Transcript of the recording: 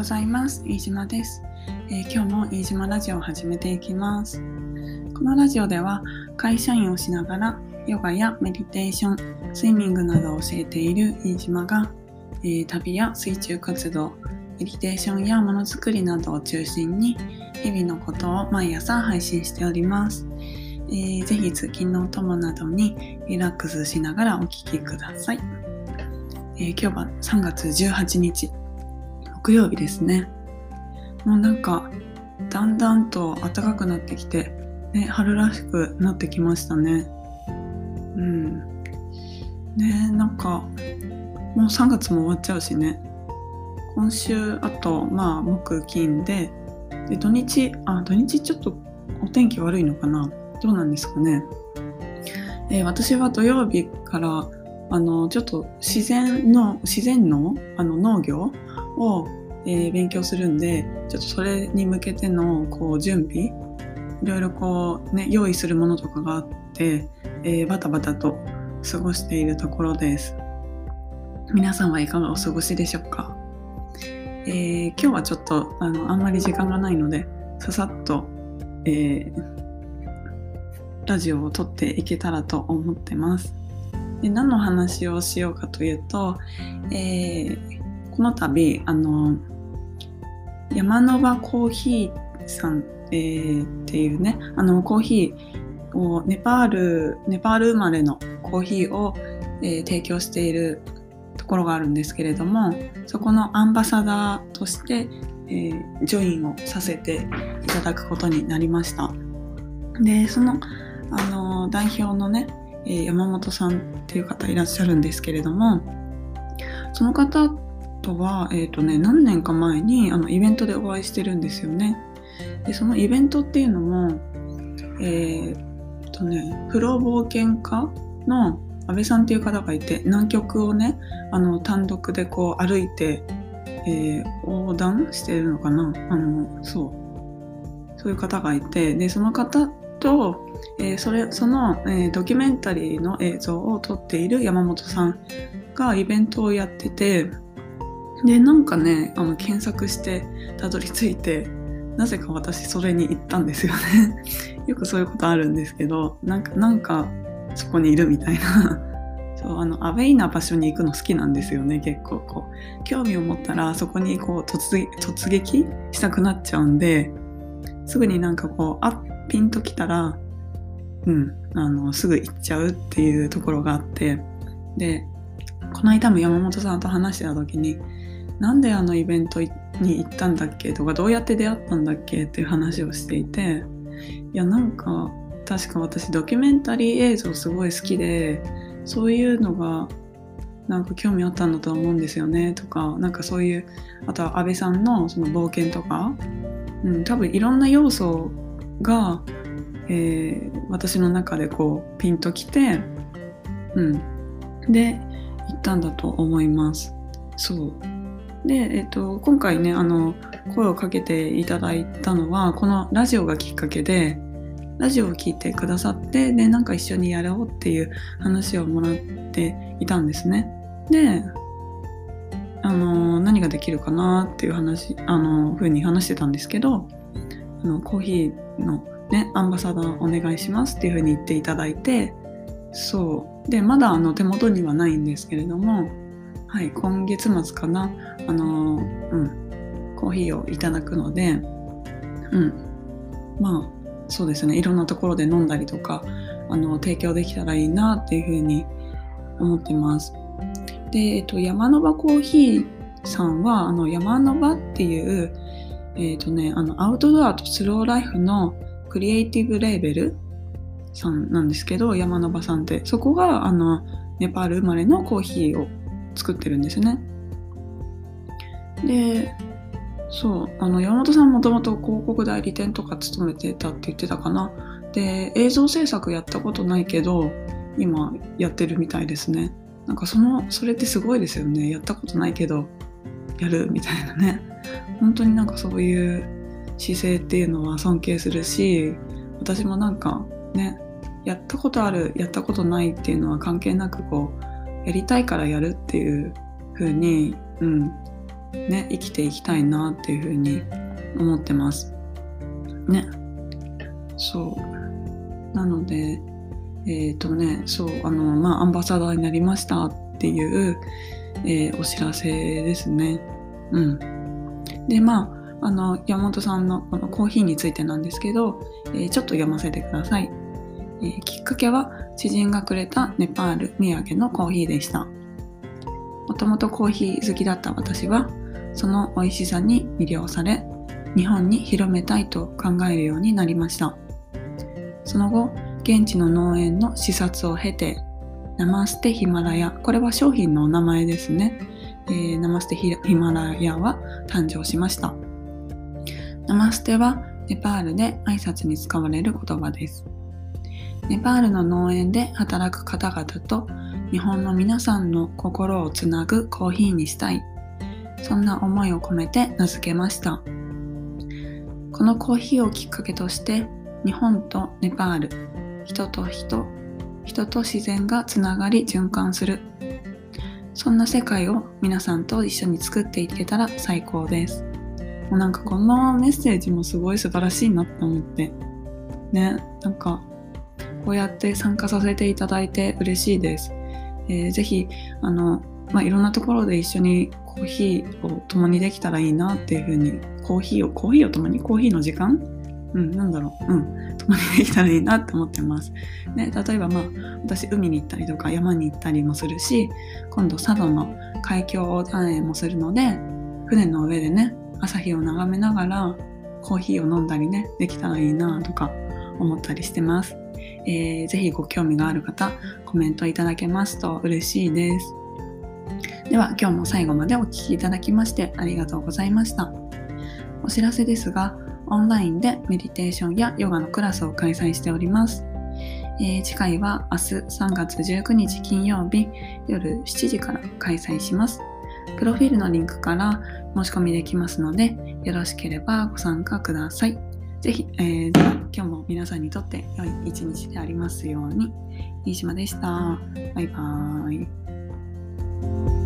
ございます。飯島です、えー、今日も飯島ラジオを始めていきます。このラジオでは会社員をしながらヨガやメディテーションスイミングなどを教えている飯島が、えー、旅や水中活動メディテーションやものづくりなどを中心に日々のことを毎朝配信しております、えー、ぜひ通勤のお供などにリラックスしながらお聴きください、えー、今日は3月18日。木曜日ですね。もうなんかだんだんと暖かくなってきて、ね、春らしくなってきましたね。うん。ねなんかもう3月も終わっちゃうしね。今週あとまあ木金でで土日あ土日ちょっとお天気悪いのかな？どうなんですかね、えー、私は土曜日からあのちょっと自然の自然のあの農業を、えー、勉強するんでちょっとそれに向けてのこう準備いろいろこうね用意するものとかがあって、えー、バタバタと過ごしているところです皆さんはいかがお過ごしでしょうか？えー、今日はちょっとあのあんまり時間がないのでささっと、えー、ラジオを撮っていけたらと思ってます。で何の話をしようかというと、えー、この度あの山の場コーヒーさん、えー、っていうねあのコーヒーをネパールネパール生まれのコーヒーを、えー、提供しているところがあるんですけれどもそこのアンバサダーとして、えー、ジョインをさせていただくことになりました。でそのあの代表のね、え、山本さんっていう方いらっしゃるんですけれどもその方とは、えーとね、何年か前にあのイベントでお会いしてるんですよね。でそのイベントっていうのもえー、とねプロ冒険家の安倍さんっていう方がいて南極をねあの単独でこう歩いて、えー、横断してるのかな。あのそう。そういう方がいてでその方と、えー、それその、えー、ドキュメンタリーの映像を撮っている山本さんがイベントをやっててでなんかねあの検索してたどり着いてなぜか私それに行ったんですよね。よくそういうことあるんですけどなんかなんかそこにいるみたいな。そうあのアウェイな場所に行くの好きなんですよね結構こう。興味を持ったらそこにこう突突撃したくなっちゃうんですぐになんかこうあっピンときたらうんあのすぐ行っちゃうっていうところがあって。でこの間も山本さんと話してた時になんであのイベントに行ったんだっけとかどうやって出会ったんだっけっていう話をしていていやなんか確か私ドキュメンタリー映像すごい好きでそういうのがなんか興味あったんだと思うんですよねとかなんかそういうあとは安倍さんのその冒険とか、うん、多分いろんな要素が、えー、私の中でこうピンときて、うん、で行ったんだと思います。そうで、えーと、と今回ねあの声をかけていただいたのはこのラジオがきっかけでラジオを聞いてくださってでなんか一緒にやろうっていう話をもらっていたんですね。であの何ができるかなっていう話あの風に話してたんですけどあのコーヒーのねアンバサダーお願いしますっていう風に言っていただいてそうでまだあの手元にはないんですけれどもはい今月末かな。あのうん。コーヒーをいただくのでうん。まあそうですね。いろんなところで飲んだりとかあの提供できたらいいなっていうふうに思ってます。で、えっと、山の場コーヒーさんはあの山の場っていう、えっとね、あのアウトドアとスローライフのクリエイティブレーベルさんなんですけど山の場さんって。そこがあのネパール生まれのコーヒーを作ってるんですね。でそうあの山本さんもともと広告代理店とか勤めてたって言ってたかな。で映像制作やったことないけど今やってるみたいですね。なんかそのそれってすごいですよね。やったことないけどやるみたいなね。本当になんかそういう姿勢っていうのは尊敬するし私もなんかねやったことあるやったことないっていうのは関係なくこうやりたいからやるっていう風にうんね、生きていきたいなっていうふうに思ってます。ね。そう。なので、えっ、ー、とね、そう、あの、まあ、アンバサダーになりましたっていう、えー、お知らせですね。うん。で、まあ、あの、山本さんのこのコーヒーについてなんですけど、えー、ちょっと読ませてください。えー、きっかけは知人がくれたネパール土産のコーヒーでした。もともとコーヒー好きだった私は、その美味しさに魅了され、日本に広めたいと考えるようになりました。その後、現地の農園の視察を経て、ナマステヒマラヤ、これは商品のお名前ですね。えー、ナマステヒマラヤは誕生しました。ナマステはネパールで挨拶に使われる言葉です。ネパールの農園で働く方々と日本の皆さんの心をつなぐコーヒーにしたい。そんな思いを込めて名付けました。このコーヒーをきっかけとして日本とネパール、人と人、人と自然がつながり循環する。そんな世界を皆さんと一緒に作っていけたら最高です。もうなんかこのメッセージもすごい素晴らしいなって思って。ね、なんかこうやって参加させていただいて嬉しいです。えー、ぜひ、あの、まあ、いろんなところで一緒にコーヒーを共にできたらいいなっていうふうに、コーヒーを、コーヒーを共に、コーヒーの時間？うん、なんだろう。うん。共にできたらいいなって思ってます。ね、例えばまあ、私海に行ったりとか山に行ったりもするし、今度佐渡の海峡横断園もするので、船の上でね、朝日を眺めながらコーヒーを飲んだりね、できたらいいなとか思ったりしてます。えー、ぜひご興味がある方、コメントいただけますと嬉しいです。では、今日も最後までお聴きいただきましてありがとうございました。お知らせですが、オンラインでメディテーションやヨガのクラスを開催しております。えー、次回は明日3月19日金曜日夜7時から開催します。プロフィールのリンクから申し込みできますので、よろしければご参加ください。ぜひ、えー、では今日も皆さんにとって良い一日でありますように。飯島でした。バイバーイ。